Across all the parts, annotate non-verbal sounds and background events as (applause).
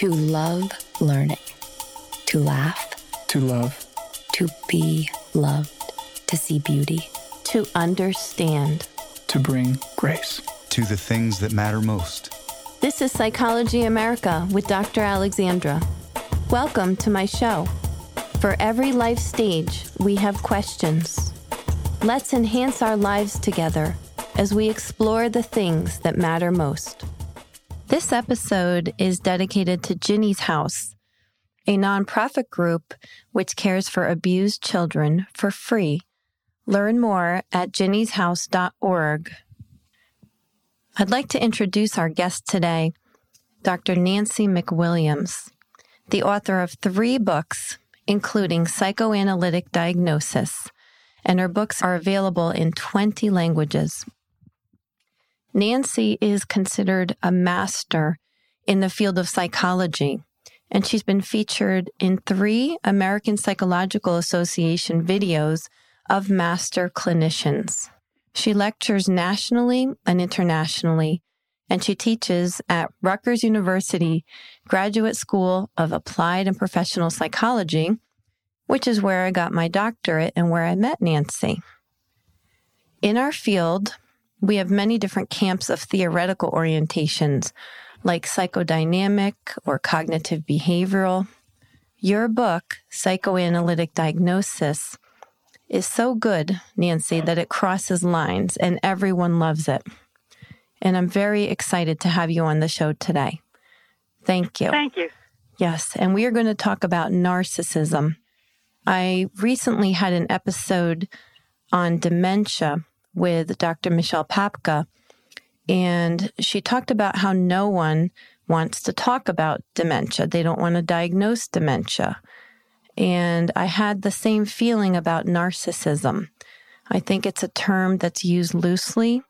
To love learning, to laugh, To love. to be loved, to see beauty. to understand. To bring grace. to the things that matter most. This is Psychology America with Dr. Alexandra. Welcome to my show. For every life stage, we have questions. Let's enhance our lives together as we explore the things that matter most. This episode is dedicated to Ginny's House, a nonprofit group which cares for abused children for free. Learn more at jinnyshouse.org. I'd like to introduce our guest today, Dr. Nancy McWilliams, the author of three books, including Psychoanalytic Diagnosis, and her books are available in 20 languages. Nancy is considered a master in the field of psychology, and she's been featured in three American Psychological Association videos of master clinicians. She lectures nationally and internationally, and she teaches at Rutgers University Graduate School of Applied and Professional Psychology, which is where I got my doctorate and where I met Nancy. In our field, we have many different camps of theoretical orientations, like psychodynamic or cognitive behavioral. Your book, Psychoanalytic Diagnosis, is so good, Nancy, that it crosses lines and everyone loves it. And I'm very excited to have you on the show today. Thank you. Thank you. Yes, and we are going to talk about narcissism. I recently had an episode on dementia with Dr. Michelle Papka, and she talked about how no one wants to talk about dementia. They don't want to diagnose dementia. And I had the same feeling about narcissism. I think it's a term that's used loosely,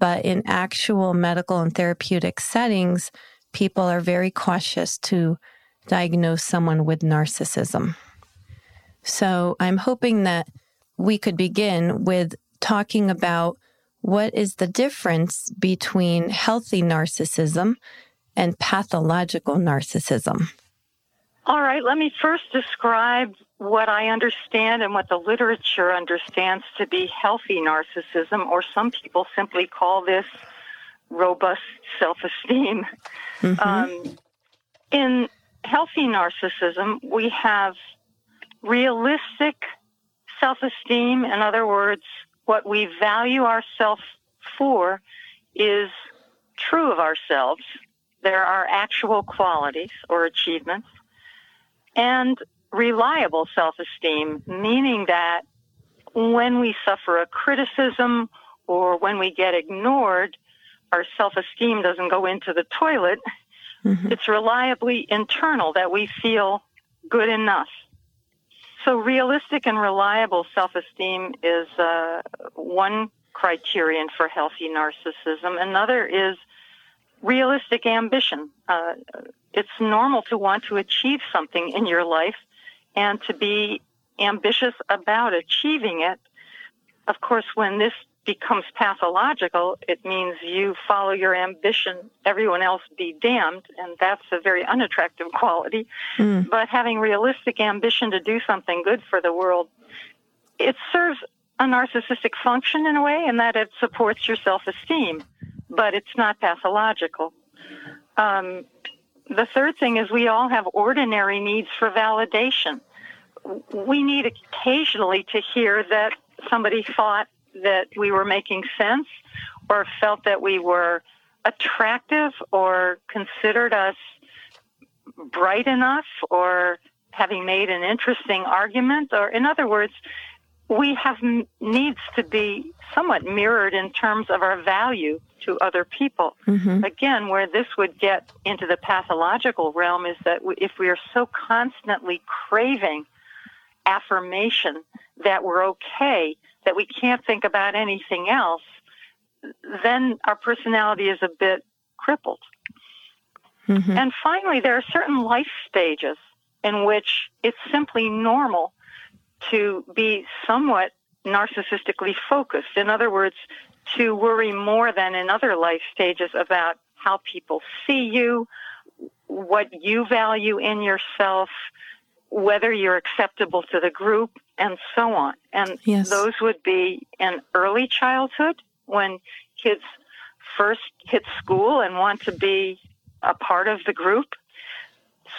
but in actual medical and therapeutic settings, people are very cautious to diagnose someone with narcissism. So I'm hoping that we could begin with talking about what is the difference between healthy narcissism and pathological narcissism. All right, let me first describe what I understand and what the literature understands to be healthy narcissism, or some people simply call this robust self esteem. Um, in healthy narcissism, we have realistic self esteem. In other words, what we value ourselves for is true of ourselves. There are actual qualities or achievements. And reliable self esteem, meaning that when we suffer a criticism or when we get ignored, our self esteem doesn't go into the toilet. Mm-hmm. It's reliably internal that we feel good enough. So, realistic and reliable self esteem is uh, one criterion for healthy narcissism. Another is realistic ambition. Uh, it's normal to want to achieve something in your life and to be ambitious about achieving it. Of course, when this becomes pathological, it means you follow your ambition, everyone else be damned, and that's a very unattractive (laughs) quality. But having realistic ambition to do something good for the world, it serves a narcissistic function in a way, in that it supports your self esteem, but it's not pathological. Um, the third thing is we all have ordinary needs for validation. We need occasionally to hear that somebody thought that we were making sense or felt that we were attractive or considered us bright enough or having made an interesting argument or in other words we have needs to be somewhat mirrored in terms of our value to other people. Mm-hmm. Again, where this would get into the pathological realm is that if we are so constantly craving affirmation that we're okay, that we can't think about anything else, then our personality is a bit crippled. Mm-hmm. And finally, there are certain life stages in which it's simply normal to be somewhat narcissistically focused. In other words, to worry more than in other life stages about how people see you, what you value in yourself, whether you're acceptable to the group, and so on. And Yes. those would be in early childhood when kids first hit school and want to be a part of the group.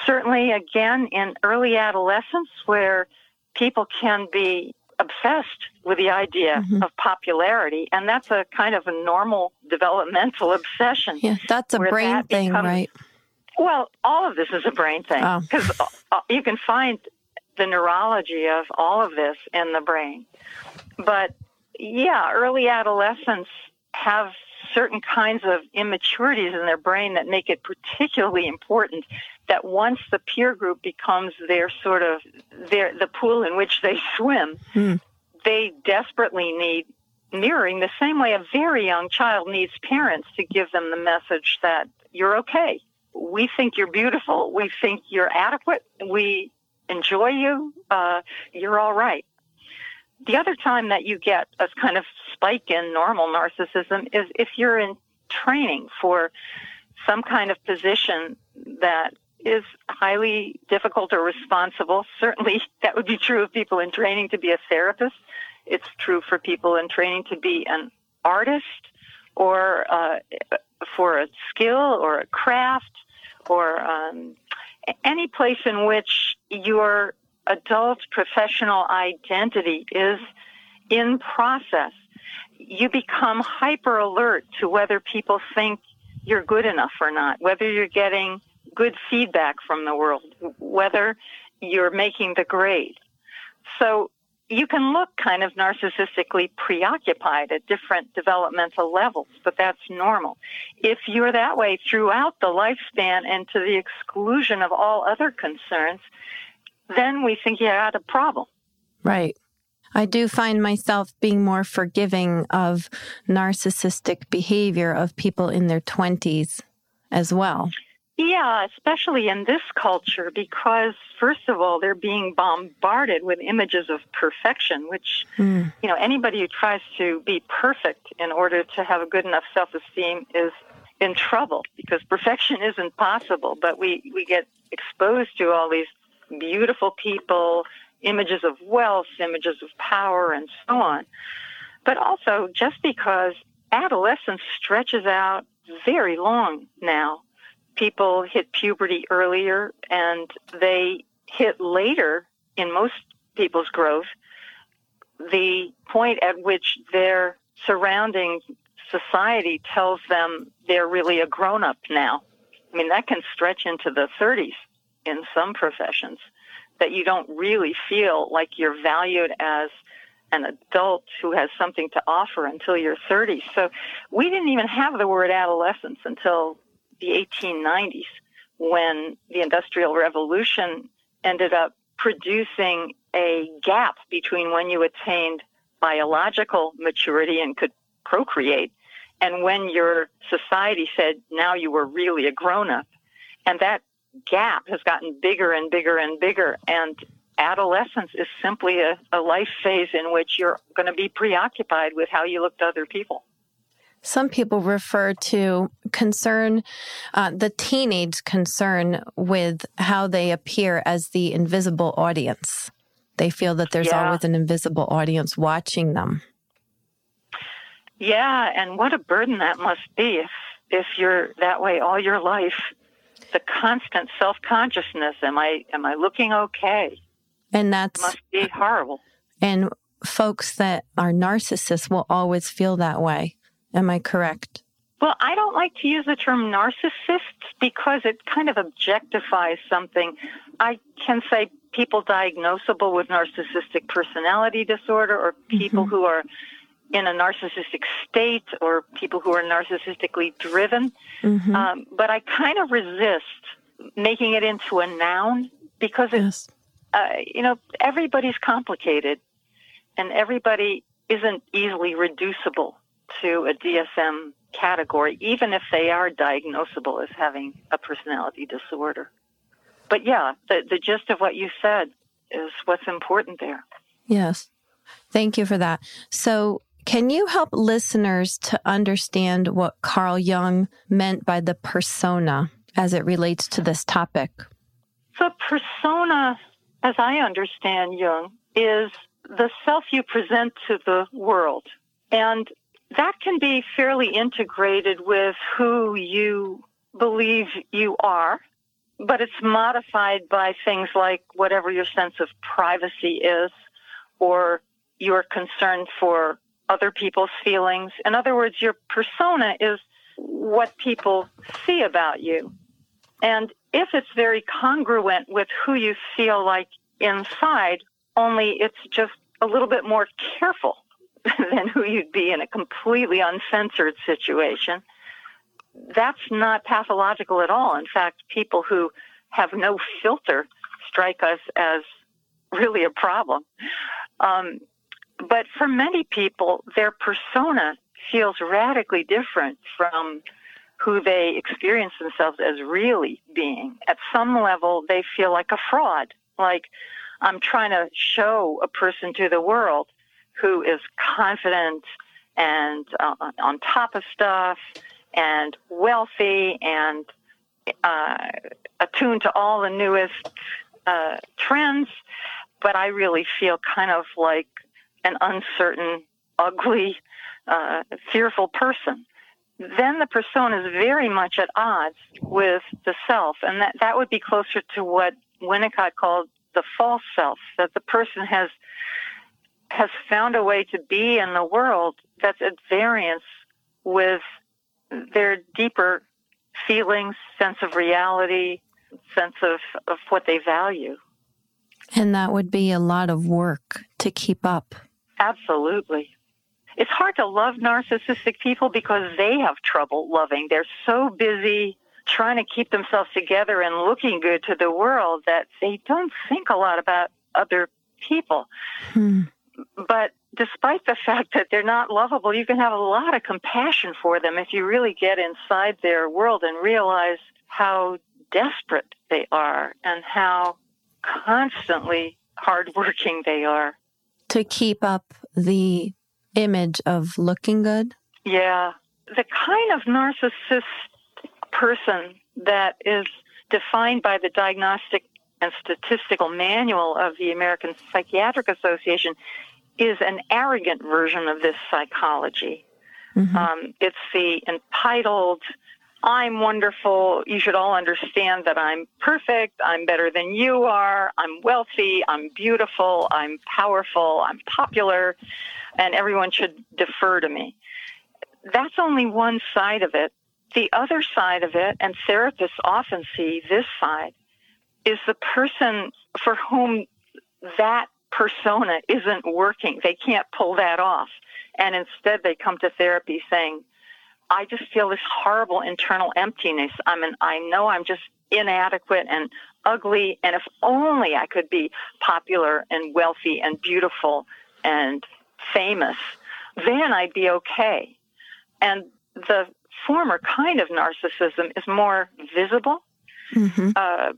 Certainly, again, in early adolescence, where people can be obsessed with the idea Mhm. of popularity, and that's a kind of a normal developmental obsession. Yeah, that's a brain that thing, becomes- right? Well, all of this is a brain thing Oh. because you can find the neurology of all of this in the brain. But yeah, early adolescents have certain kinds of immaturities in their brain that make it particularly important that once the peer group becomes their sort of their the pool in which they swim, Hmm. they desperately need mirroring the same way a very young child needs parents to give them the message that you're okay. We think you're beautiful. We think you're adequate. We enjoy you. Uh, you're all right. The other time that you get a kind of spike in normal narcissism is if you're in training for some kind of position that is highly difficult or responsible. Certainly, (laughs) that would be true of people in training to be a therapist. It's true for people in training to be an artist or uh, for a skill or a craft or um, any place in which your adult professional identity is in process. You become hyper alert to whether people think you're good enough or not, whether you're getting good feedback from the world, whether you're making the grade. So you can look kind of narcissistically preoccupied at different developmental levels, but that's normal. If you're that way throughout the lifespan and to the exclusion of all other concerns, then we think you had a problem. Right. I do find myself being more forgiving of narcissistic behavior of people in their 20s as well. Yeah, especially in this culture, because first of all, they're being bombarded with images of perfection, which, Hmm. you know, anybody who tries to be perfect in order to have a good enough self esteem is in trouble because perfection (laughs) isn't possible. But we, we get exposed to all these beautiful people, images of wealth, images of power, and so on. But also, just because adolescence stretches out very long now, people hit puberty earlier and they hit later in most people's growth the point at which their surrounding society tells them they're really a grown up now. I mean, that can stretch into the 30s in some professions that you don't really feel like you're valued as an adult who has something to offer until you're 30. So we didn't even have the word adolescence until the 1890s when the Industrial Revolution ended up producing a gap between when you attained biological maturity and could procreate and when your society said now you were really a grown up. And that gap has gotten bigger and bigger and bigger. And adolescence is simply a, a life phase in which you're going to be preoccupied with how you look to other people. Some people refer to concern, uh, the teenage concern with how they appear as the invisible audience. They feel that there's Yeah. always an invisible audience watching them. Yeah, and what a burden that must be if if you're that way all your life. The constant self consciousness. Am I am I looking okay? And that's, Must be horrible. and folks that are narcissists will always feel that way. Am I correct? Well, I don't like to use the term narcissist because it kind of objectifies something. I can say people diagnosable with narcissistic personality disorder or people who are in a narcissistic state or people who are narcissistically driven. Mhm. Um, but I kind of resist making it into a noun because yes. uh, you know, everybody's complicated and everybody isn't easily reducible to a DSM category, even if they are diagnosable as having a personality disorder. But yeah, the, the gist of what you said is what's important there. Yes. Thank you for that. So, can you help listeners to understand what Carl Jung meant by the persona? as it relates to this topic? The persona, as I understand Jung, is the self you present to the world. And that can be fairly integrated with who you believe you are, but it's modified by things like whatever your sense of privacy is or your concern for other people's feelings. In other words, your persona is what people see about you. And if it's very congruent with who you feel like inside, only it's just a little bit more careful (laughs) than who you'd be in a completely uncensored situation. That's not pathological at all. In fact, people who have no filter strike us as really a problem. Um, but for many people, their persona feels radically different from who they experience themselves as really being. At some level, they feel like a fraud, like I'm trying to show a person to the world who is confident and uh, on top of stuff and wealthy and uh, attuned to all the newest uh, trends, but I really feel kind of like an uncertain, ugly, uh, fearful person. Then the persona is very much at odds with the self, and that, that would be closer to what Winnicott called the false self, that the person has has found a way to be in the world that's at variance with their deeper feelings, sense of reality, sense of, of what they value. And that would be a lot of work to keep up. Absolutely. It's hard to love narcissistic people because they have trouble loving. They're so busy trying to keep themselves together and looking good to the world that they don't think a lot about other people. Hmm. But despite the (laughs) fact that they're not lovable, you can have a lot of compassion for them if you really get inside their world and realize how desperate they are and how constantly hardworking they are. To keep up the image of looking good? Yeah. The kind of narcissist person that is defined by the Diagnostic and Statistical Manual of the American Psychiatric Association is an arrogant version of this psychology. Mm-hmm. Um, it's the entitled, I'm wonderful. You should all understand that I'm perfect. I'm better than you are. I'm wealthy. I'm beautiful. I'm powerful. I'm popular. And everyone should defer to me. That's only one side of it. The other side of it, and therapists often see this side, is the person for whom that persona isn't working. They can't pull that off. And instead, they come to therapy saying, I just feel this horrible internal emptiness. I mean, I know I'm just inadequate and ugly, and if only I could be popular and wealthy and beautiful and famous, then I'd be okay. And the former kind of narcissism is more visible. Mm-hmm. Uh,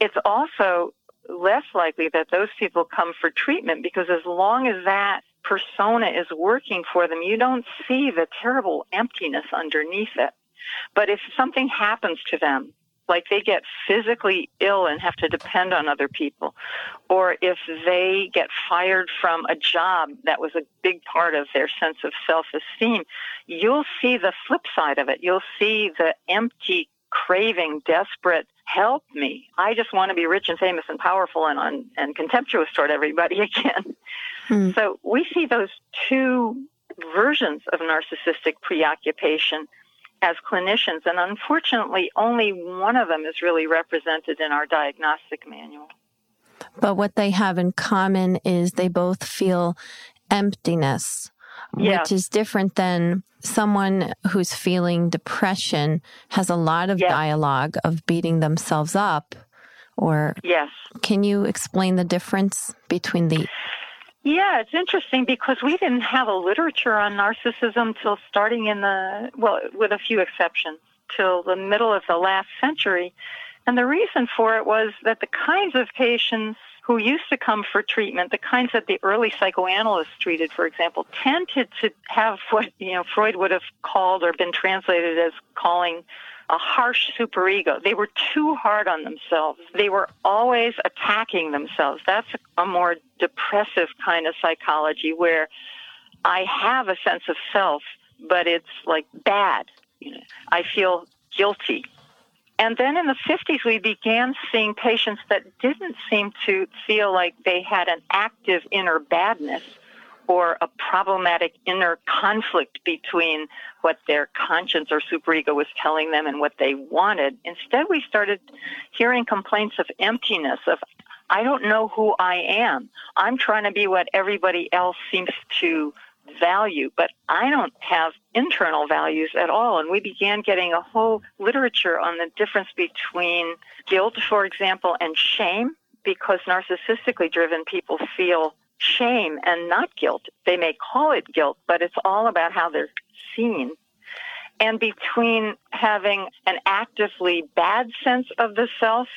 it's also less likely that those people come for treatment because as long as that persona is working for them, you don't see the terrible emptiness underneath it. But if something happens to them, like they get physically ill and have to depend on other people, or if they get fired from a job that was a big part of their sense of self esteem, you'll see the flip side of it. You'll see the empty, craving, desperate, help me. I just want to be rich and famous and powerful and, and, and contemptuous toward everybody (laughs) again. Hmm. So we see those two versions of narcissistic preoccupation as clinicians, and unfortunately, only one of them is really represented in our diagnostic manual. But what they have in common is they both feel emptiness, yeah. which is different than someone who's feeling depression has a lot of dialogue of beating themselves up. Or yes, can you explain the difference between the yeah, it's interesting because we didn't have a literature on narcissism till starting in the, well, with a few exceptions, till the middle of the last century. And the reason for it was that the kinds of patients who used to come for treatment, the kinds that the early psychoanalysts treated, for example, tended to have what, you know, Freud would have called or been translated as calling a harsh superego. They were too hard on themselves. They were always attacking themselves. That's a more depressive kind of psychology where I have a sense of self, but it's like bad. You know, I feel guilty. And then in the 50s, we began seeing patients that didn't seem to feel like they had an active inner badness or a problematic inner conflict between what their conscience or superego was telling them and what they wanted. Instead, we started hearing complaints of emptiness, of, I don't know who I am. I'm trying to be what everybody else seems to value, but I don't have internal values at all. And we began getting a whole literature on the difference between guilt, for example, and shame, because narcissistically driven people feel shame and not guilt. They may call it guilt, but it's all about how they're seen. And between having an actively bad sense of the self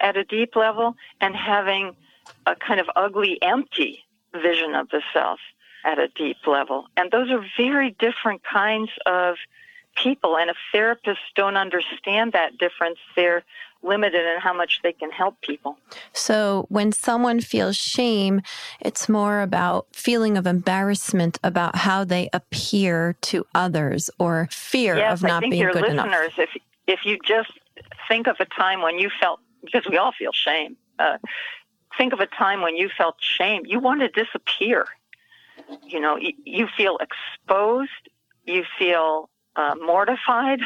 at a deep level and having a kind of ugly, empty vision of the self at a deep level. And those are very different kinds of people. And if therapists don't understand that difference, they're limited in how much they can help people. So when someone feels shame, it's more about feeling of embarrassment about how they appear to others or fear yes, of not I think being your good listeners, enough. If if you just think of a time when you felt because we all feel shame. Uh, think of a time when you felt shame. You want to disappear. You know, you, you feel exposed. You feel uh, mortified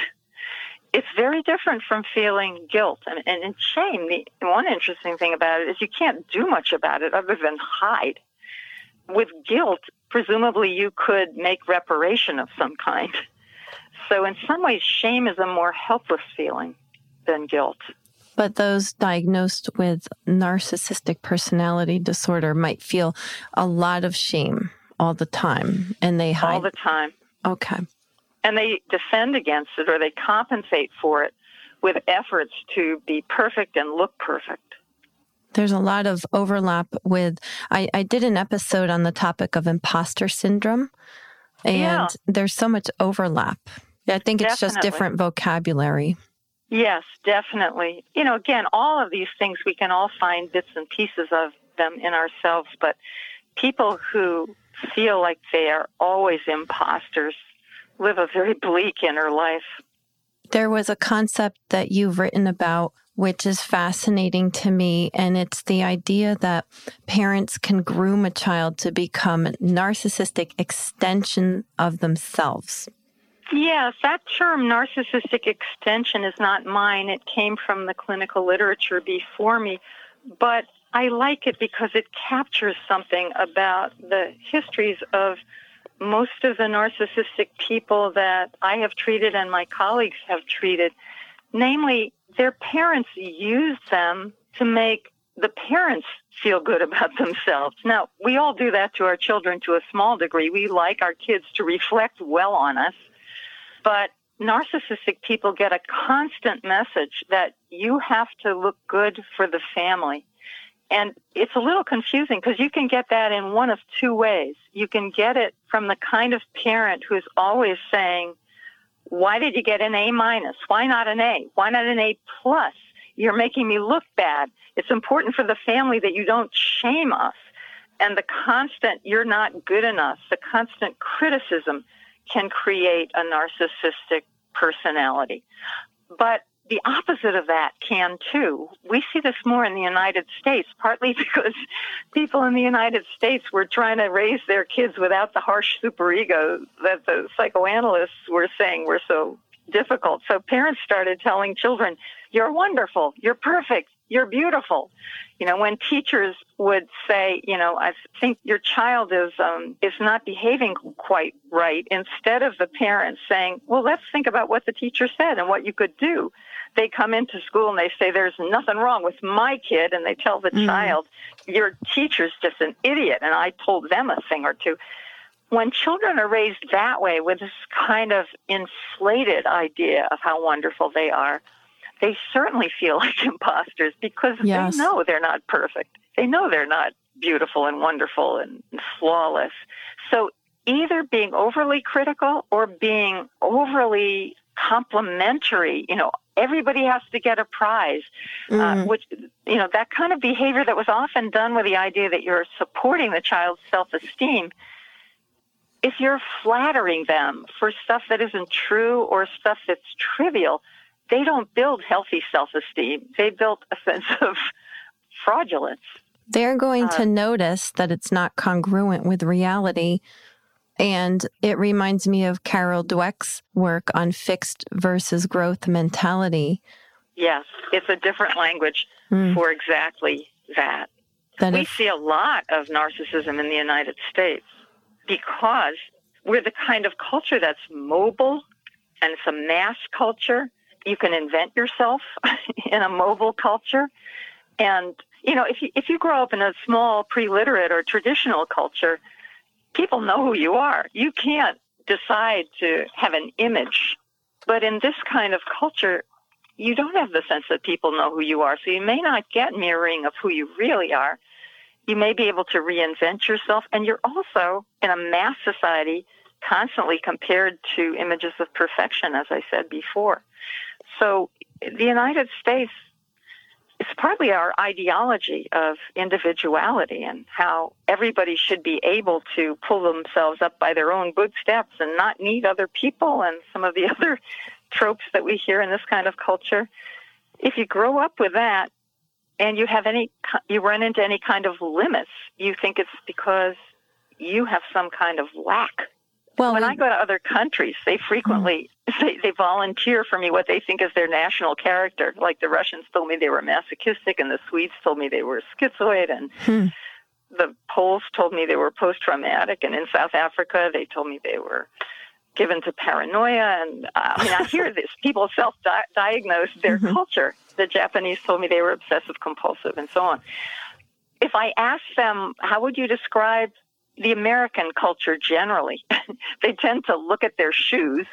it's very different from feeling guilt and, and, and shame. The one interesting thing about it is you can't do much about it other than hide. With guilt, presumably you could make reparation of some kind. So in some ways, shame is a more helpless feeling than guilt. But those diagnosed with narcissistic personality disorder might feel a lot of shame all the time and they hide. All the time. Okay and they defend against it or they compensate for it with efforts to be perfect and look perfect. There's a lot of overlap with. I, I did an episode on the topic of imposter syndrome, and yeah. there's so much overlap. I think it's definitely. just different vocabulary. Yes, definitely. You know, again, all of these things we can all find bits and pieces of them in ourselves, but people who feel like they are always imposters live a very bleak inner life. There was a concept that you've written about which is fascinating to me. And it's the idea that parents can groom a child to become a narcissistic extension of themselves. Yes, that term narcissistic extension is not mine. It came from the clinical literature before me. But I like it because it captures something about the histories of most of the narcissistic people that I have treated and my colleagues have treated, namely, their parents use them to make the parents feel good about (laughs) themselves. Now, we all do that to our children to a small degree. We like our kids to reflect well on us. But narcissistic people get a constant message that you have to look good for the family. And it's a little confusing because you can get that in one of two ways. You can get it from the kind of parent who's always saying, why did you get an A minus? Why not an A? Why not an A plus? You're making me look bad. It's important for the family that you don't shame us. And the constant, you're not good enough, the constant criticism can create a narcissistic personality. But the opposite of that can too. We see this more in the United States, partly (laughs) because people in the United States were trying to raise their kids without the harsh superego that the psychoanalysts were saying were so difficult. So parents started telling children, you're wonderful, you're perfect, you're beautiful. You know, when teachers would say, you know, I think your child is um, is not behaving quite right, instead of the parents saying, well, let's think about what the teacher said and what you could do they come into school and they say there's nothing wrong with my kid and they tell the mm. child your teacher's just an idiot and i told them a thing or two when children are raised that way with this kind of inflated idea of how wonderful they are they certainly feel (laughs) like imposters because yes. they know they're not perfect they know they're not beautiful and wonderful and flawless so either being overly critical or being overly complimentary, you know, everybody has to get a prize, uh, Mm. which, you know, that kind of behavior that was often done with the idea that you're supporting the child's self esteem. If you're flattering them for stuff that isn't true or stuff that's trivial, they don't build healthy self esteem. They build a sense (laughs) of fraudulence. They're going Uh, to notice that it's not congruent with reality. And it reminds me of Carol Dweck's work on fixed versus growth mentality. Yes, it's a different language Mm. for exactly that. That we see a lot of narcissism in the United States because we're the kind of culture that's mobile and it's a mass culture. You can invent yourself (laughs) in a mobile culture. And, you know, if you, if you grow up in a small pre-literate or traditional culture, people know who you are. You can't decide to have an image. But in this kind of culture, you don't have the sense that people know who you are. So you may not get mirroring of who you really are. You may be able to reinvent yourself. And you're also in a mass society constantly compared to images of perfection, as I said before. So the United States it's partly our ideology of individuality and how everybody should be able to pull themselves up by their own bootstraps and not need other people and some of the (laughs) other tropes that we hear in this kind of culture. If you grow up with that and you have any, you run into any kind of limits, you think it's because you have some kind of lack well, when we- I go to other countries, they frequently (laughs) they, they volunteer for me what they think is their national character. Like the Russians told me they were masochistic, and the Swedes told me they were schizoid, and Hmm. the Poles told me they were post-traumatic, and in South Africa they told me they were given to paranoia. And uh, I mean, I (laughs) hear this. People self-diagnose their Mhm. culture. The Japanese told me they were obsessive-compulsive, and so on. If I ask them, how would you describe the American culture generally, (laughs) they tend to look at their shoes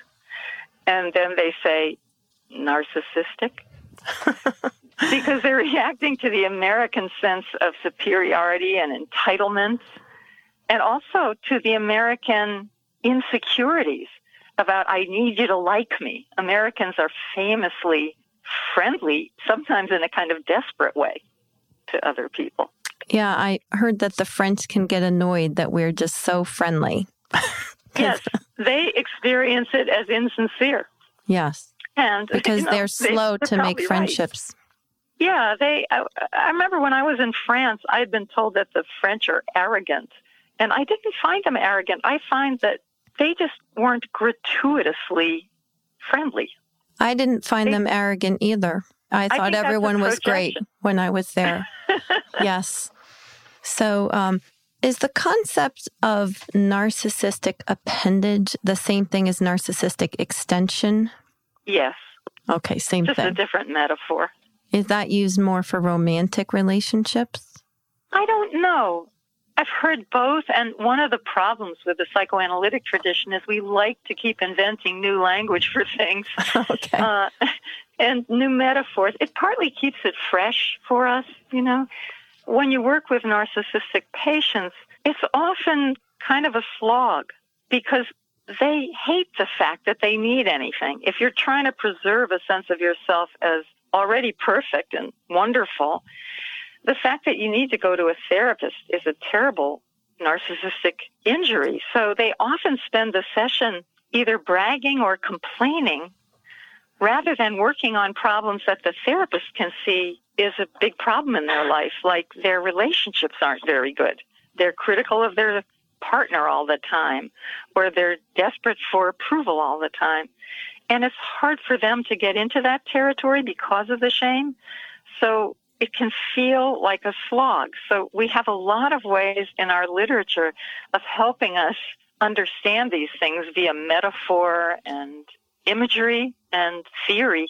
and then they say narcissistic (laughs) because they're reacting to the American sense of superiority and entitlement and also to the American insecurities about I need you to like me. Americans are famously friendly, sometimes in a kind of desperate way to other people. Yeah, I heard that the French can get annoyed that we're just so friendly. (laughs) Yes, they experience it as insincere. Yes, And because you know, they're they- slow they're to make probably right. friendships. Yeah, they. I, I remember when I was in France, I had been told that the French are arrogant, and I didn't find them arrogant. I find that they just weren't gratuitously friendly. I didn't find They- them arrogant either. I thought a everyone was great when I was there. (laughs) yes. So, um, is the concept of narcissistic appendage the same thing as narcissistic extension? Yes, Okay, same thing. just a different metaphor. Is that used more for romantic relationships? I don't know. I've heard both, and one of the problems with the psychoanalytic tradition is we like to keep inventing new language for things. (laughs) okay. uh, (laughs) and new metaphors. It partly keeps it fresh for us, you know. When you work with narcissistic patients, it's often kind of a slog because they hate the fact that they need anything. If you're trying to preserve a sense of yourself as already perfect and wonderful, the fact that you need to go to a therapist is a terrible narcissistic injury. So they often spend the session either bragging or complaining rather than working on problems that the therapist can see is a big problem in their life, like their relationships aren't very good. They're critical of their partner all the time, or they're desperate for approval all the time. And it's hard for them to get into that territory because of the shame. So it can feel like a slog. So we have a lot of ways in our literature of helping us understand these things via metaphor and imagery and theory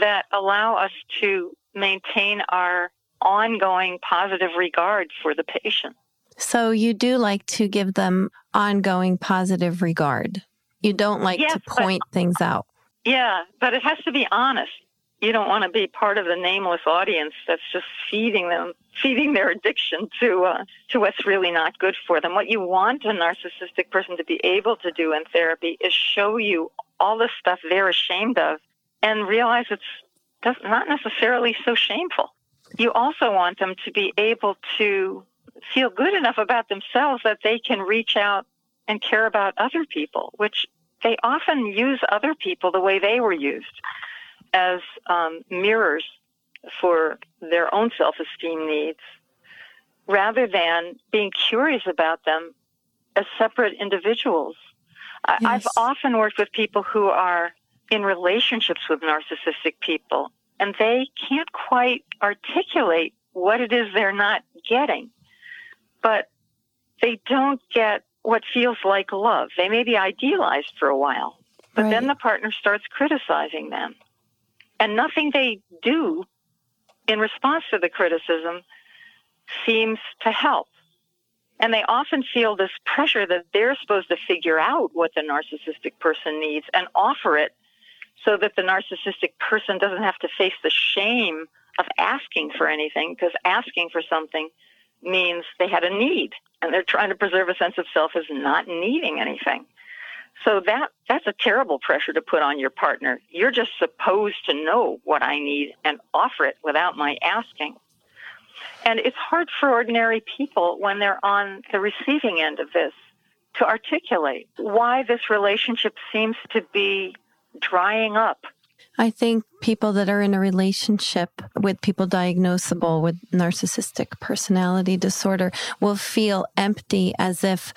that allow us to maintain our ongoing positive regard for the patient. So you do like to give them ongoing positive regard. You don't like Yes, to but- point things out. Yeah, but it has to be honest. You don't want to be part of the nameless audience that's just feeding them, feeding their addiction to uh, to what's really not good for them. What you want a narcissistic person to be able to do in therapy is show you all the stuff they're ashamed of and realize it's not necessarily so shameful. You also want them to be able to feel good enough about themselves that they can reach out and care about other people, which they often use other people the way they were used as um, mirrors for their own self esteem needs rather than being curious about them as separate individuals. Yes. I've often worked with people who are in relationships with narcissistic people and they can't quite articulate what it is they're not getting, but they don't get what feels like love. They may be idealized for a while, but right. then the partner starts criticizing them. And nothing they do in response to the criticism seems to help. And they often feel this pressure that they're supposed to figure out what the narcissistic person needs and offer it so that the narcissistic person doesn't have to face the shame of asking for anything because asking for something means they had a need and they're trying to preserve a sense of self as not needing anything. So that that's a terrible pressure to put on your partner. You're just supposed to know what I need and offer it without my asking. And it's hard for ordinary people when they're on the receiving end of this to articulate why this relationship seems to be drying up. I think people that are in a relationship with people diagnosable with narcissistic personality disorder will feel empty as if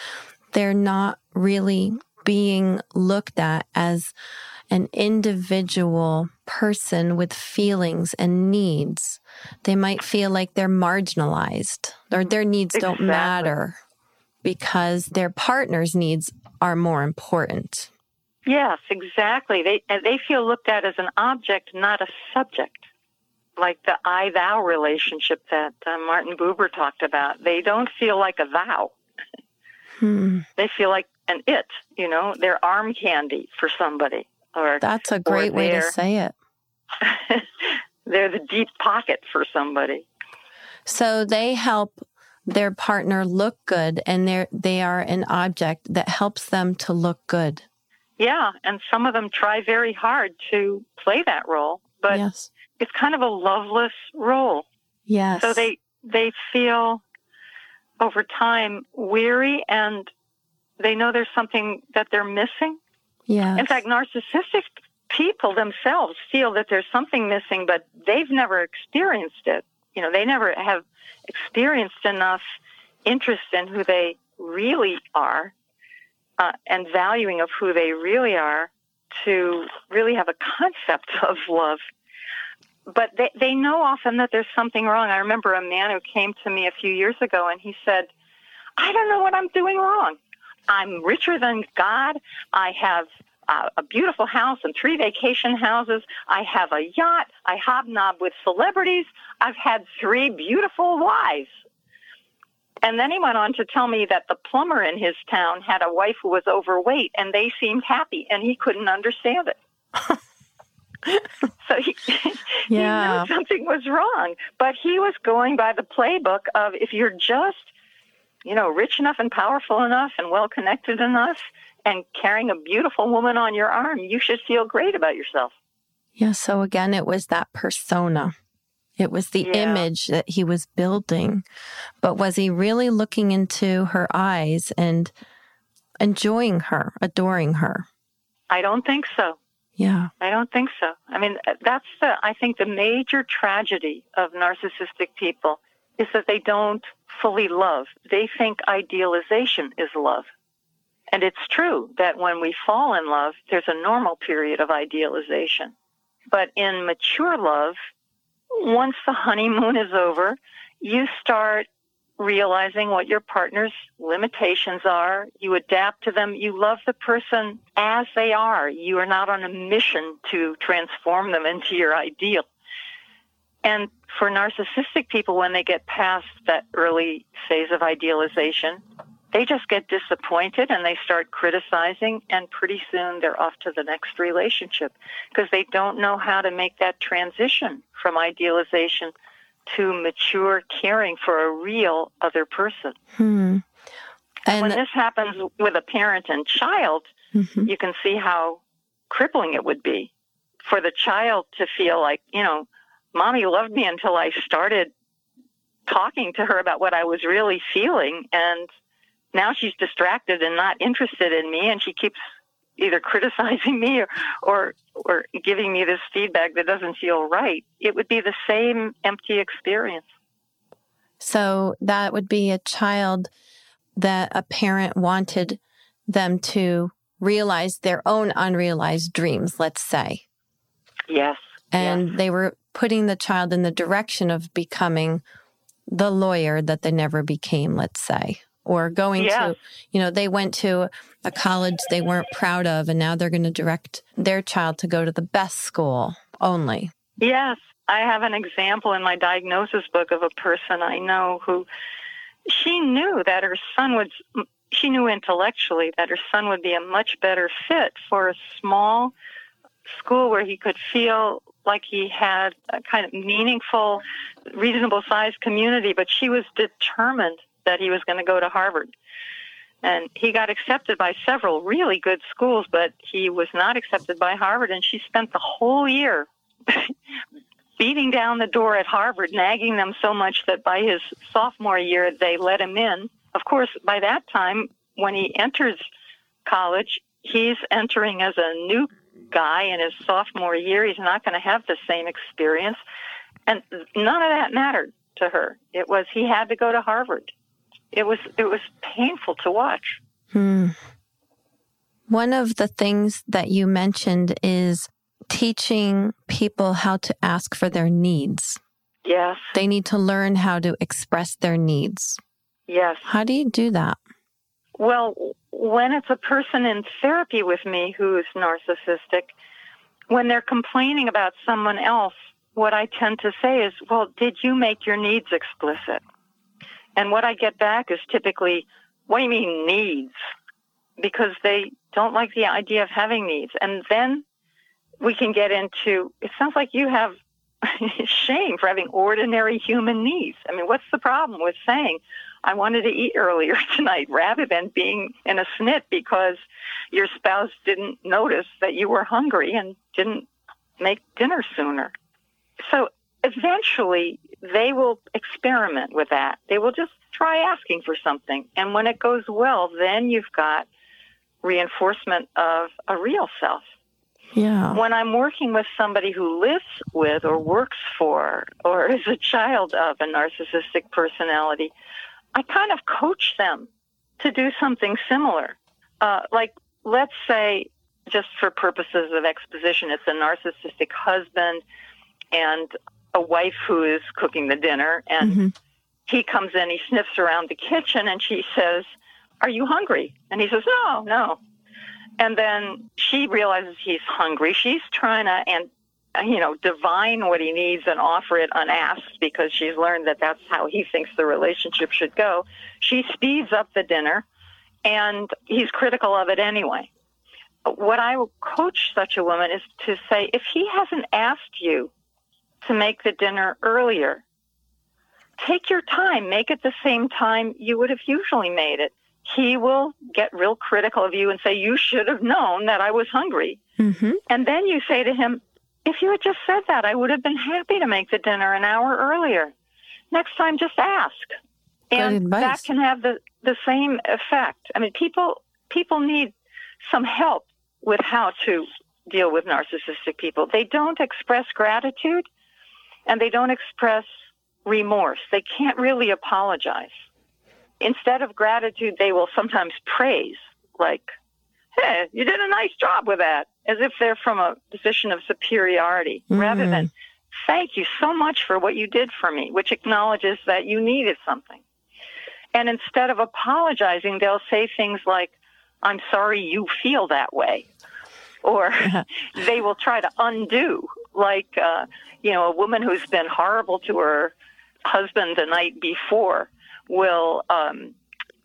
they're not really being looked at as an individual person with feelings and needs. They might feel like they're marginalized or their needs exactly. don't matter because their partner's needs are more important. Yes, exactly. They they feel looked at as an object, not a subject, like the I thou relationship that uh, Martin Buber talked about. They don't feel like a thou. Hmm. They feel like an it. You know, they're arm candy for somebody. Or that's a great way to say it. (laughs) they're the deep pocket for somebody. So they help their partner look good, and they they are an object that helps them to look good. Yeah, and some of them try very hard to play that role, but yes. it's kind of a loveless role. Yes. So they they feel over time weary and they know there's something that they're missing. Yeah. In fact, narcissistic people themselves feel that there's something missing, but they've never experienced it. You know, they never have experienced enough interest in who they really are uh, and valuing of who they really are to really have a concept (laughs) of love. But they, they know often that there's something wrong. I remember a man who came to me a few years ago and he said, I don't know what I'm doing wrong. I'm richer than God. I have uh, a beautiful house and three vacation houses. I have a yacht. I hobnob with celebrities. I've had three beautiful wives. And then he went on to tell me that the plumber in his town had a wife who was overweight and they seemed happy and he couldn't understand it. (laughs) so he, yeah. (laughs) he knew something was wrong, but he was going by the playbook of if you're just, you know, rich enough and powerful enough and well connected enough and carrying a beautiful woman on your arm, you should feel great about yourself. Yeah. So again, it was that persona. It was the yeah. image that he was building. But was he really looking into her eyes and enjoying her, adoring her? I don't think so. Yeah. I don't think so. I mean, that's the, I think the major tragedy of narcissistic people is that they don't fully love. They think idealization is love. And it's true that when we fall in love, there's a normal period of idealization. But in mature love, once the honeymoon is over, you start realizing what your partner's limitations are. You adapt to them. You love the person as they are. You are not on a mission to transform them into your ideal. And for narcissistic people, when they get past that early phase of idealization, they just get disappointed and they start criticizing and pretty soon they're off to the next relationship because they don't know how to make that transition from idealization to mature caring for a real other person. Hmm. And when this happens with a parent and child, mm-hmm. you can see how crippling it would be for the child to feel like, you know, mommy loved me until I started talking to her about what I was really feeling. And now she's distracted and not interested in me. And she keeps either (laughs) criticizing me or, or, or giving me this feedback that doesn't feel right. It would be the same empty experience. So that would be a child that a parent wanted them to realize their own unrealized dreams, let's say. Yes. And yes. they were putting the child in the direction of becoming the lawyer that they never became, let's say, or going yes. to, you know, they went to a college they weren't proud of, and now they're going to direct their child to go to the best school only. Yes. I have an example in my diagnosis book of a person I know who she knew that her son would she knew intellectually that her son would be a much better fit for a small school where he could feel like he had a kind of meaningful, reasonable sized community, but she was determined that he was going to go to Harvard. And he got accepted by several really good schools, but he was not accepted by Harvard. And she spent the whole year (laughs) beating down the door at Harvard, nagging them so much that by his sophomore year, they let him in. Of course, by that time, when he enters college, he's entering as a new guy in his sophomore year. He's not going to have the same experience. And none of that mattered to her. It was he had to go to Harvard. It was it was painful to watch. Hmm. One of the things that you mentioned is teaching people how to ask for their needs. Yes. They need to learn how to express their needs. Yes. How do you do that? Well, when it's a person in therapy with me who's narcissistic, when they're complaining about someone else, what I tend to say is, Well, did you make your needs explicit? And what I get back is typically, What do you mean needs? Because they don't like the idea of having needs. And then we can get into it sounds like you have (laughs) shame for having ordinary human needs. I mean, what's the problem with saying, I wanted to eat earlier (laughs) tonight rather than being in a snit because your spouse didn't notice that you were hungry and didn't make dinner sooner. So eventually they will experiment with that. They will just try asking for something. And when it goes well, then you've got reinforcement of a real self. Yeah. When I'm working with somebody who lives with or works for or is a child of a narcissistic personality, I kind of coach them to do something similar. Uh, like, let's say, just for purposes of exposition, it's a narcissistic husband and a wife who is cooking the dinner, and mm-hmm. he comes in, he sniffs around the kitchen, and she says, Are you hungry? And he says, No, no. And then she realizes he's hungry. She's trying to and you know divine what he needs and offer it unasked because she's learned that that's how he thinks the relationship should go. She speeds up the dinner, and he's critical of it anyway. What I would coach such a woman is to say, if he hasn't asked you to make the dinner earlier, take your time. Make it the same time you would have usually made it he will get real critical of you and say, You should have known that I was hungry. Mm-hmm. And then you say to him, If you had just said that, I would have been happy to make the dinner an hour earlier. Next time, just ask. And that can have the, the same effect. I mean, people people need some help with how to deal with narcissistic people. They don't express gratitude and they don't express remorse. They can't really apologize instead of gratitude, they will sometimes praise, like, hey, you did a nice job with that, as if they're from a position of superiority, mm-hmm. rather than, thank you so much for what you did for me, which acknowledges that you needed something. And instead of apologizing, they'll say things like, I'm sorry you feel that way. (laughs) Or they will try to undo, like, uh, you know, a woman who's been horrible to her husband the night before will um,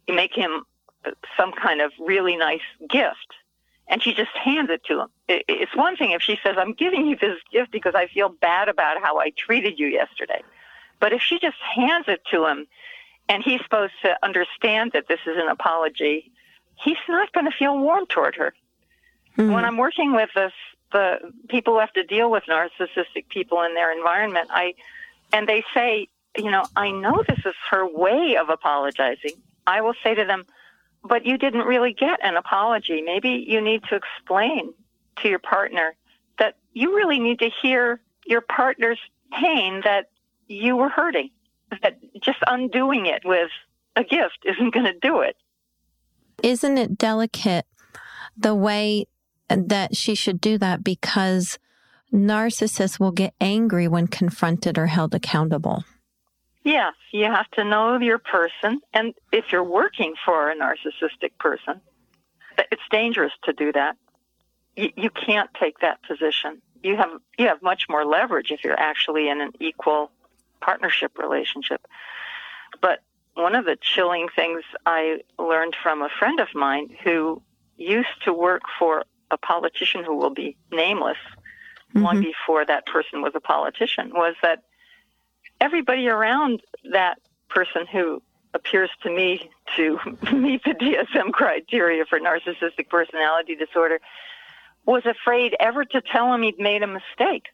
make him some kind of really nice gift and she just hands it to him. It's one thing if she says, I'm giving you this gift because I feel bad about how I treated you yesterday. But if she just hands it to him and he's supposed to understand that this is an apology, he's not going to feel warm toward her. Mm. When I'm working with this, the people who have to deal with narcissistic people in their environment, I and they say, you know, I know this is her way of apologizing. I will say to them, but you didn't really get an apology. Maybe you need to explain to your partner that you really need to hear your partner's pain that you were hurting. That just undoing it with a gift isn't going to do it. Isn't it delicate the way that she should do that because narcissists will get angry when confronted or held accountable? Yes, you have to know your person. And if you're working for a narcissistic person, it's dangerous to do that. You, can't take that position. You have you have much more leverage if you're actually in an equal partnership relationship. But one of the chilling things I learned from a friend of mine who used to work for a politician who will be nameless mm-hmm. long before that person was a politician was that everybody around that person who appears to me to (laughs) meet the DSM criteria for narcissistic personality disorder was afraid ever to tell him he'd made a mistake.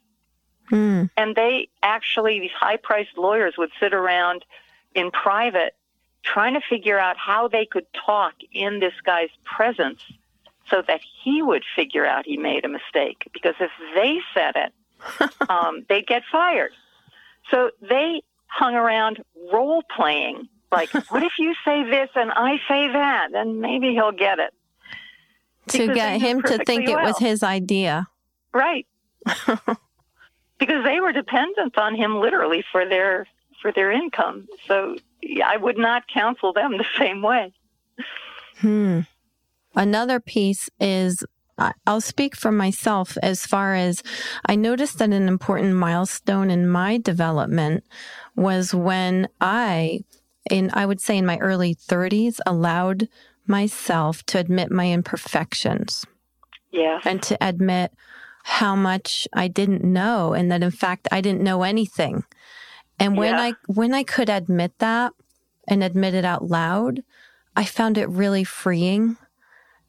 Mm. And they actually, these high priced lawyers would sit around in private trying to figure out how they could talk in this guy's presence so that he would figure out he made a mistake. Because if they said it, (laughs) um, they'd get fired. So they hung around role playing. Like, (laughs) what if you say this and I say that? Then maybe he'll get it to get him to think well. it was his idea. Right. (laughs) because they were dependent on him literally for their for their income. So I would not counsel them the same way. Hmm. Another piece is I'll speak for myself as far as I noticed that an important milestone in my development was when I, in I would say in my early 30s, allowed myself to admit my imperfections. Yeah. And to admit how much I didn't know and that in fact I didn't know anything. And when yeah. I when I could admit that and admit it out loud, I found it really freeing.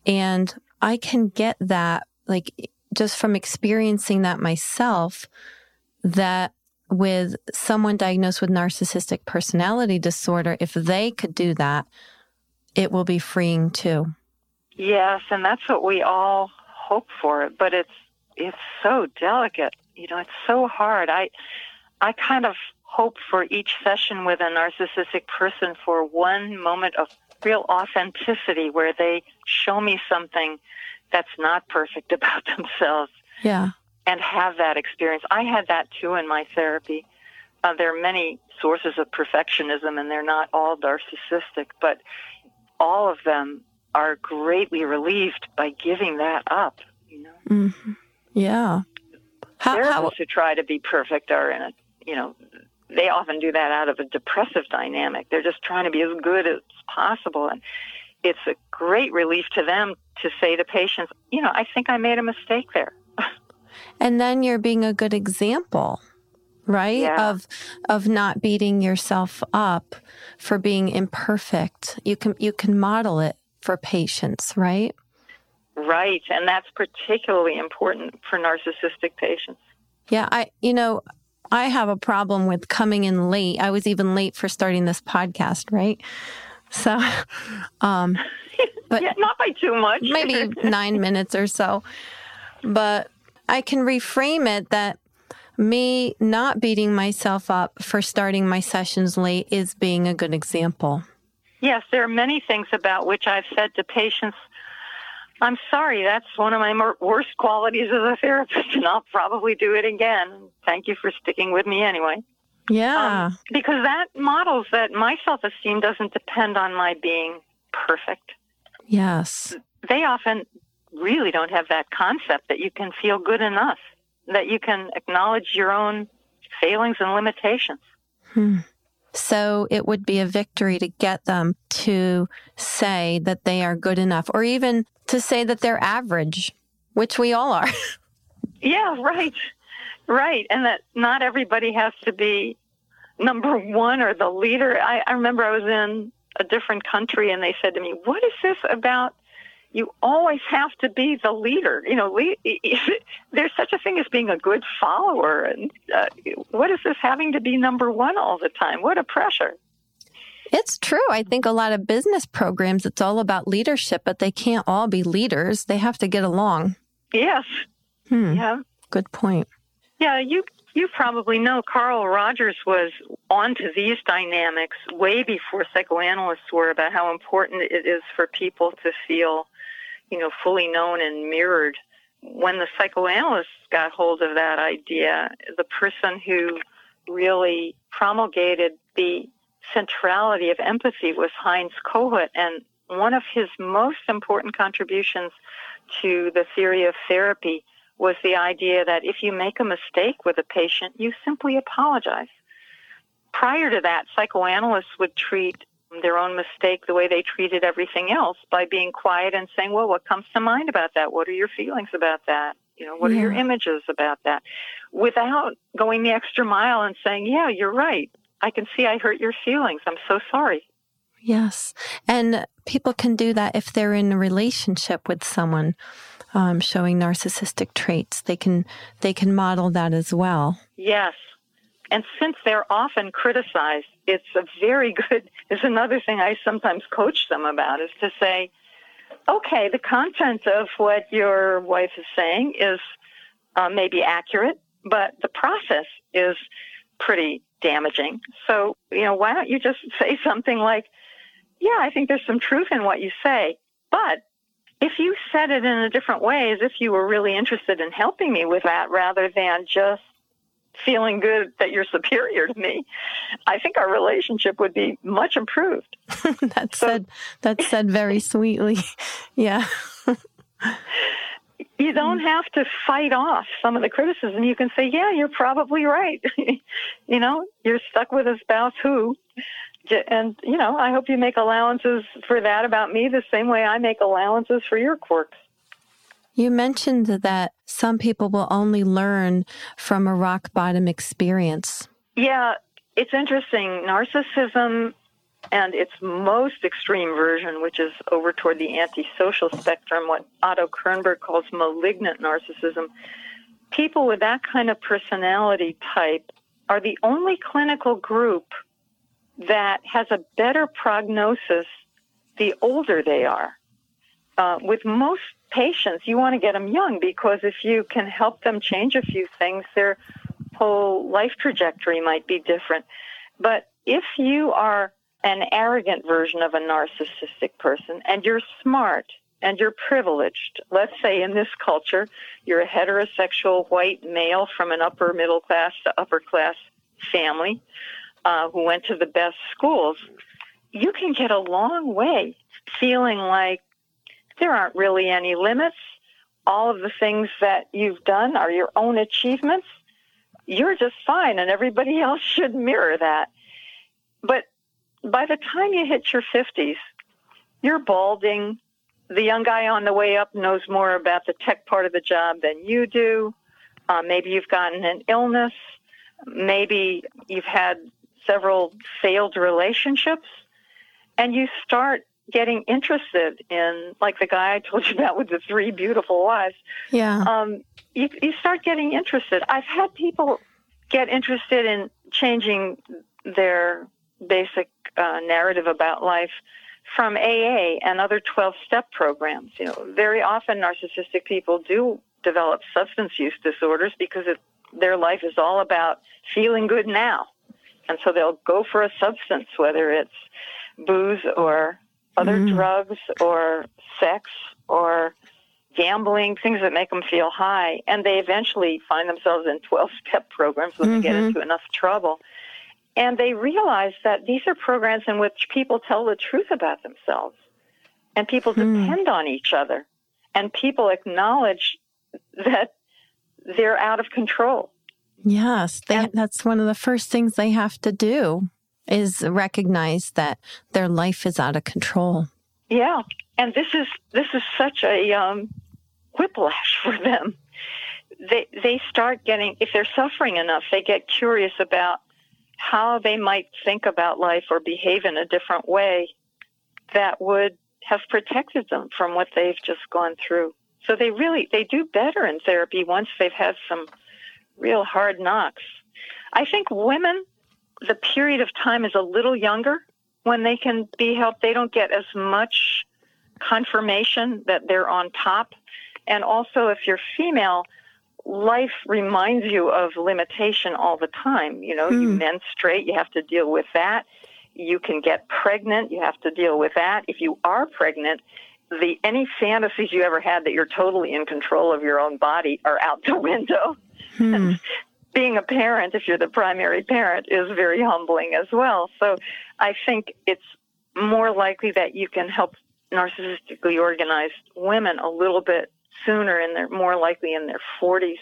And I can get that like just from experiencing that myself that with someone diagnosed with narcissistic personality disorder, if they could do that, it will be freeing too. Yes, and that's what we all hope for, but it's it's so delicate. You know, it's so hard. I I kind of hope for each session with a narcissistic person for one moment of real authenticity where they show me something that's not perfect (laughs) about themselves. Yeah. And have that experience. I had that too in my therapy. Uh, there are many sources of perfectionism, and they're not all narcissistic, but all of them are greatly relieved by giving that up. You know. Mm-hmm. Yeah. How, Therapists how... who try to be perfect are in a, you know, they often do that out of a depressive dynamic. They're just trying to be as good as possible, and it's a great relief to them to say to patients, you know, I think I made a mistake there. (laughs) and then you're being a good example right yeah. of of not beating yourself up for being imperfect you can you can model it for patients right right and that's particularly important for narcissistic patients yeah i you know i have a problem with coming in late. I was even late for starting this podcast right? So (laughs) um but yeah, not by too much. maybe (laughs) 9 minutes or so. But i can reframe it that me not beating myself up for starting my sessions late is being a good example. Yes, there are many things about which I've said to patients, I'm sorry, that's one of my worst qualities as a therapist, and I'll probably do it again. Thank you for sticking with me anyway. Yeah. Um, because that models that my self esteem doesn't depend on my being perfect. Yes. They often really don't have that concept that you can feel good enough that you can acknowledge your own failings and limitations. Hmm. So it would be a victory to get them to say that they are good enough or even to say that they're average, which we all are. (laughs) yeah, right. Right. And that not everybody has to be number one or the leader. I, I remember I was in a different country and they said to me, What is this about you always have to be the leader. You know, (laughs) there's such a thing as being a good follower. And uh, what is this having to be number one all the time? What a pressure. It's true. I think a lot of business programs, it's all about leadership, but they can't all be leaders. They have to get along. Yes. Hmm. Yeah. Good point. Yeah, you you probably know Carl Rogers was onto these dynamics way before psychoanalysts were about how important it is for people to feel, you know, fully known and mirrored. When the psychoanalysts got hold of that idea, the person who really promulgated the centrality of empathy was Heinz Kohut, and one of his most important contributions to the theory of therapy was the idea that if you make a mistake with a patient, you simply apologize. Prior to that, psychoanalysts would treat their own mistake the way they treated everything else by being quiet and saying, well, what comes to mind about that? What are your feelings about that? You know, what yeah. are your images about that? Without going the extra mile and saying, yeah, you're right. I can see I hurt your feelings. I'm so sorry. Yes. And people can do that if they're in a relationship with someone um, showing narcissistic traits. They can they can model that as well. Yes. And since they're often criticized, it's a very good (laughs) is another thing I sometimes coach them about is to say, okay, the content of what your wife is saying is uh, maybe accurate, but the process is pretty damaging. So, you know, why don't you just (laughs) say something like, yeah, I think there's some truth in what you say, but if you said it in a different way, as if you were really interested in helping me with that rather than just feeling good that you're superior to me, I think our relationship would be much improved. (laughs) that so, said that said very (laughs) sweetly. yeah. you don't have to fight off some of the criticism. You can say, "Yeah, you're probably right." (laughs) you know, you're stuck with a spouse who and you know, I hope you make allowances for that about me the same way I make allowances for your quirks. You mentioned that some people will only learn from a rock bottom experience. Yeah, it's interesting. Narcissism and its most extreme version, which is over toward the antisocial spectrum, what Otto Kernberg calls malignant narcissism. People with that kind of personality type are the only clinical group that has a better prognosis the older they are. Uh, with most patients, you want to get them young because if you can help them change a few things, their whole life trajectory might be different. But if you are an arrogant version of a narcissistic person and you're smart and you're privileged, let's say in this culture, you're a heterosexual white male from an upper middle class to upper class family, uh, who went to the best schools, you can get a long way feeling like there aren't really any limits. All of the things that you've done are your own achievements. You're just fine, and everybody (laughs) else should mirror that. But by the time you hit your 50s, you're balding. The young guy on the way up knows more about the tech part of the job than you do. Uh, maybe you've gotten an illness. Maybe you've had several failed relationships, and you start getting interested in, like the guy I told you (laughs) about with the three beautiful wives. Yeah. Um, you, you start getting interested. I've had people get interested in changing their basic uh, narrative about life from AA and other 12 step programs. You know, very often narcissistic people do develop substance use disorders because it, their life is all about feeling good now. And so they'll go for a substance, whether it's booze or other mm. drugs or sex or gambling, things that make them feel high. And they eventually find themselves in 12 step (laughs) programs when mm-hmm. they get mm-hmm. into enough trouble. And they realize that these are programs in which people tell the truth about themselves and people mm. depend on each other and people acknowledge (laughs) that they're out of control Yes, they, and, that's one of the first things they have to do is recognize that their life is out of control. Yeah, and this is this is such a um, whiplash for them. They they start getting if they're suffering enough, they get curious about how they might think about life or behave in a different way that would have protected them from what they've just gone through. So they really they do better in therapy once they've had some real hard knocks. I think women the period of time is a little younger when they can be helped. They don't get as much confirmation that they're on top. And also if you're female, life reminds you of limitation all the time. You know, hmm. you menstruate, you have to deal with that. You can get pregnant, you have to deal with that. If you are pregnant, the any fantasies you ever had that you're totally in control of your own body are out the (laughs) window. Hmm. Being a parent, if you're the primary parent, is very humbling as well. So I think it's more likely that you can help narcissistically organized women a little bit sooner and they're more likely in their 40s.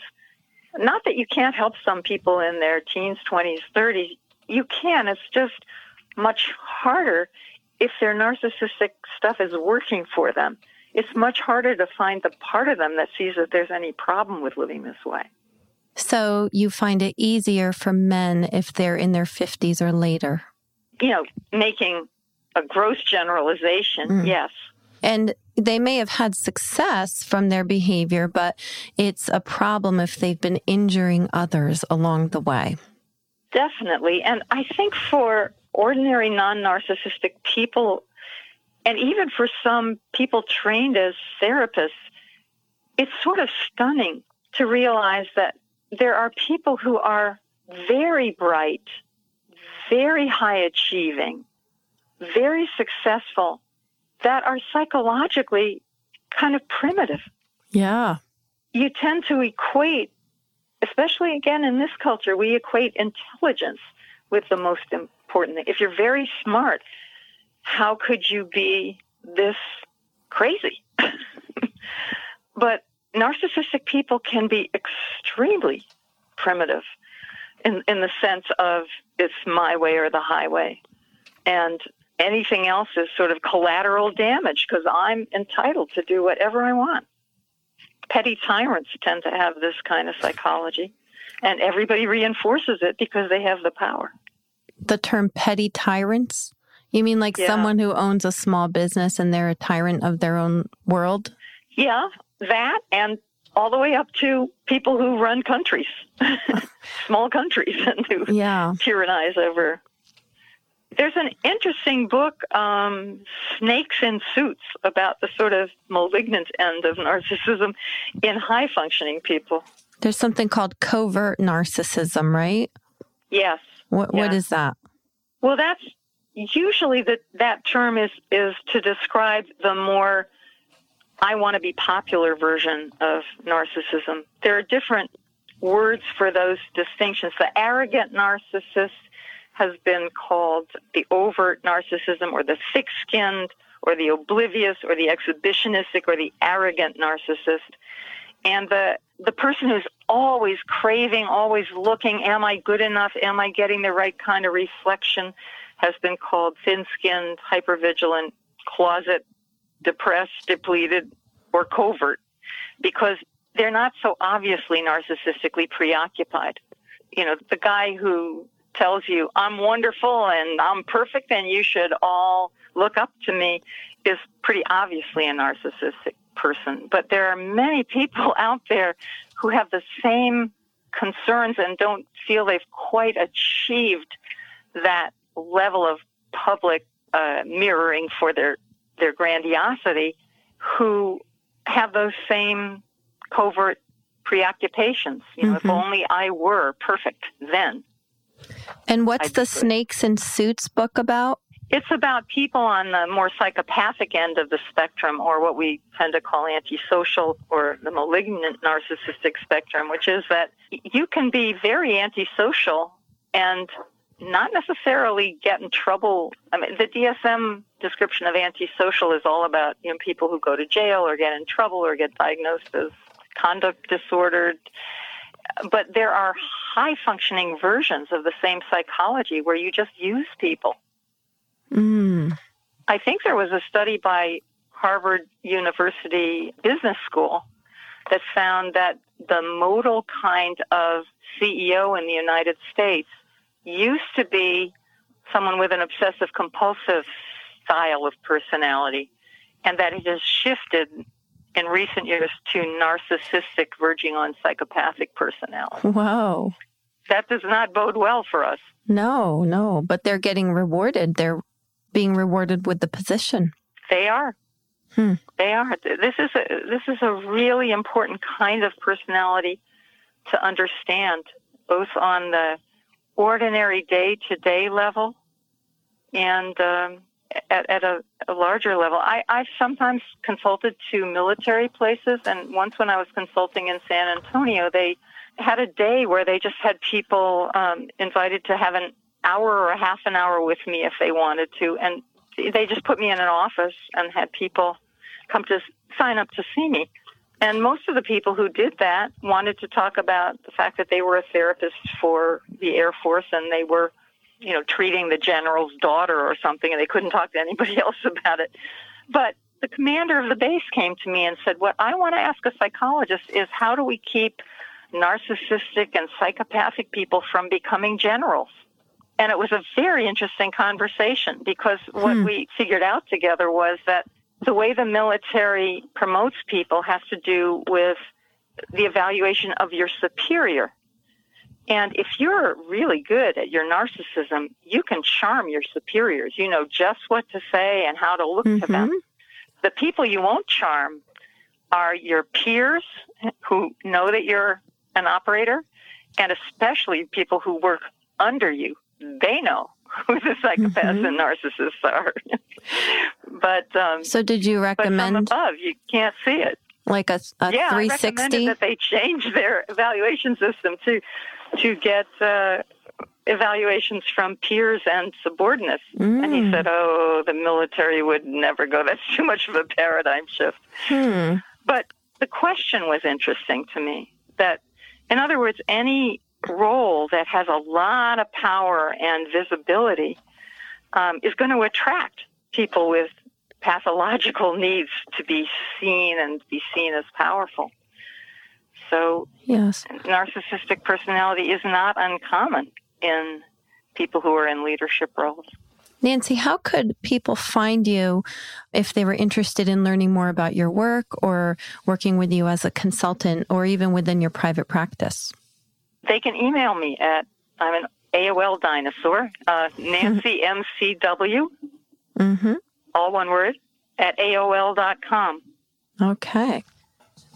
Not that you can't help some people in their teens, 20s, 30s. You can. It's just much harder if their narcissistic stuff is working for them. It's much harder to find the part of them that sees that there's any problem with living this way. So you find it easier for men if they're in their 50s or later? You know, making a gross generalization, mm. yes. And they may have had success from their behavior, but it's a problem if they've been injuring others along the way. Definitely. And I think for ordinary non narcissistic people, and even for some people trained as therapists, it's sort of stunning to realize that there are people who are very bright, very high achieving, very successful, that are psychologically kind of primitive. Yeah. You tend to equate, especially again in this culture, we equate intelligence with the most important thing. If you're very smart, how could you be this crazy? (laughs) but narcissistic people can be extremely primitive in, in the sense of it's my way or the highway. And anything else is sort of collateral damage because I'm entitled to do whatever I want. Petty tyrants tend to have this kind of psychology, and everybody reinforces it because they have the power. The term petty tyrants? You mean like yeah. someone who owns a small business and they're a tyrant of their own world? Yeah, that and all the way up to people who run countries, (laughs) small countries, (laughs) and who yeah. tyrannize over there's an interesting book, um, Snakes in Suits, about the sort of malignant end of narcissism in high functioning people. There's something called covert narcissism, right? Yes. What, what is that? Well, that's usually that that term is, is to describe the more I want to be popular version of narcissism. There are different words for those distinctions. The arrogant narcissist has been called the overt narcissism or the thick skinned or the oblivious or the exhibitionistic or the arrogant narcissist. And the, the person who's always craving, always looking, am I good enough? Am I getting the right kind of reflection? Has been called thin skinned, hypervigilant, closet, depressed, depleted, or covert because they're not so obviously narcissistically preoccupied. You know, the guy who tells you I'm wonderful and I'm perfect and you should all look up to me is pretty obviously a narcissistic person. But there are many people (laughs) out there who have the same concerns and don't feel they've quite achieved that level of public uh, mirroring for their their grandiosity, who have those same covert preoccupations. You know, mm-hmm. if only I were perfect then. And what's the Snakes and Suits book about? It's about people on the more psychopathic end of the spectrum, or what we tend to call antisocial or the malignant narcissistic spectrum, which is that you can be very antisocial and not necessarily get in trouble. I mean, the DSM description of antisocial is all about you know people who go to jail or get in trouble or get diagnosed as conduct disordered but there are high functioning versions of the same psychology where you just use people. Mm. I think there was a study by Harvard University Business School that found that the modal kind of CEO in the United States used to be someone with an obsessive compulsive style of personality. and that it has shifted in recent years to narcissistic, verging on psychopathic personality. Whoa. That does not bode well for us. No, no, but they're getting rewarded. They're being rewarded with the position. They are. Hmm. They are. This is a this is a really important kind of personality to understand, both on the ordinary day to day level and um, at, at a, a, larger level. I, I've sometimes consulted to military places, and once when I was consulting in San Antonio, they had a day where they just had people um, invited to have an hour or a half an hour with me if they wanted to, and they just put me in an office and had people come to sign up to see me. And most of the people who did that wanted to talk about the fact that they were a therapist for the Air Force and they were you know, treating the general's daughter or something, and they couldn't talk to anybody (laughs) else about it. But the commander of the base came to me and said, What I want to ask a psychologist is how do we keep narcissistic and psychopathic people from becoming generals? And it was a very interesting conversation because what hmm. we figured out together was that the way the military promotes people has to do with the evaluation of your superior. And if you're really good at your narcissism, you can charm your superiors. You know just what to say and how to look mm-hmm. to them. The people you won't charm are your peers who know that you're an operator, and especially people who work under you. They know (laughs) who the psychopaths mm-hmm. and narcissists are. (laughs) but um, so, did you recommend but from above? You can't see it. Like a, a yeah, 360? I recommended that they change their evaluation system to to get uh, evaluations from peers and subordinates. Mm. And he mm. said, "Oh, the military would never go. (laughs) That's too much of a paradigm shift." Hmm. But the question was interesting to me. That, in other words, any role that has a lot of power and visibility um, is going to attract people with pathological needs to be seen and be seen as powerful. So, yes, narcissistic personality is not uncommon in people who are in leadership roles. Nancy, how could people find you if they were interested in learning more about your work or working with you as a consultant or even within your private practice? They can email me at, I'm an AOL dinosaur, uh, Nancy MCW, mm-hmm. all one word, at AOL.com. Okay.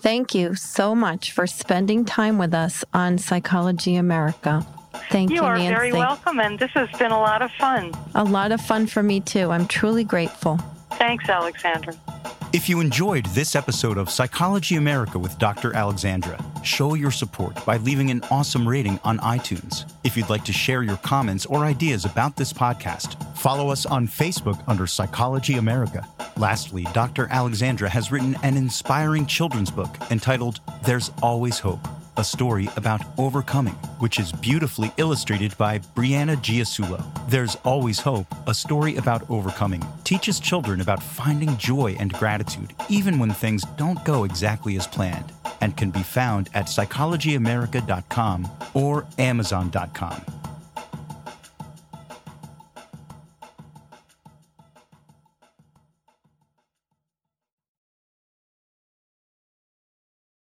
Thank you so much for spending time with us on Psychology America. Thank you, you are Nancy. very welcome, and this has been a lot of fun. A lot of fun for me, too. I'm truly grateful. Thanks, Alexandra. If you enjoyed this episode of Psychology America with Dr. Alexandra, show your support by leaving an awesome rating on iTunes. If you'd like to share your comments or ideas about this podcast, follow us on Facebook under Psychology America. Lastly, Dr. Alexandra has written an inspiring children's book entitled There's Always Hope a story about overcoming, which is beautifully illustrated by Brianna Giasulo. There's Always Hope, a story about overcoming, teaches children about finding joy and gratitude even when things don't go exactly as planned, and can be found at psychologyamerica.com or amazon.com.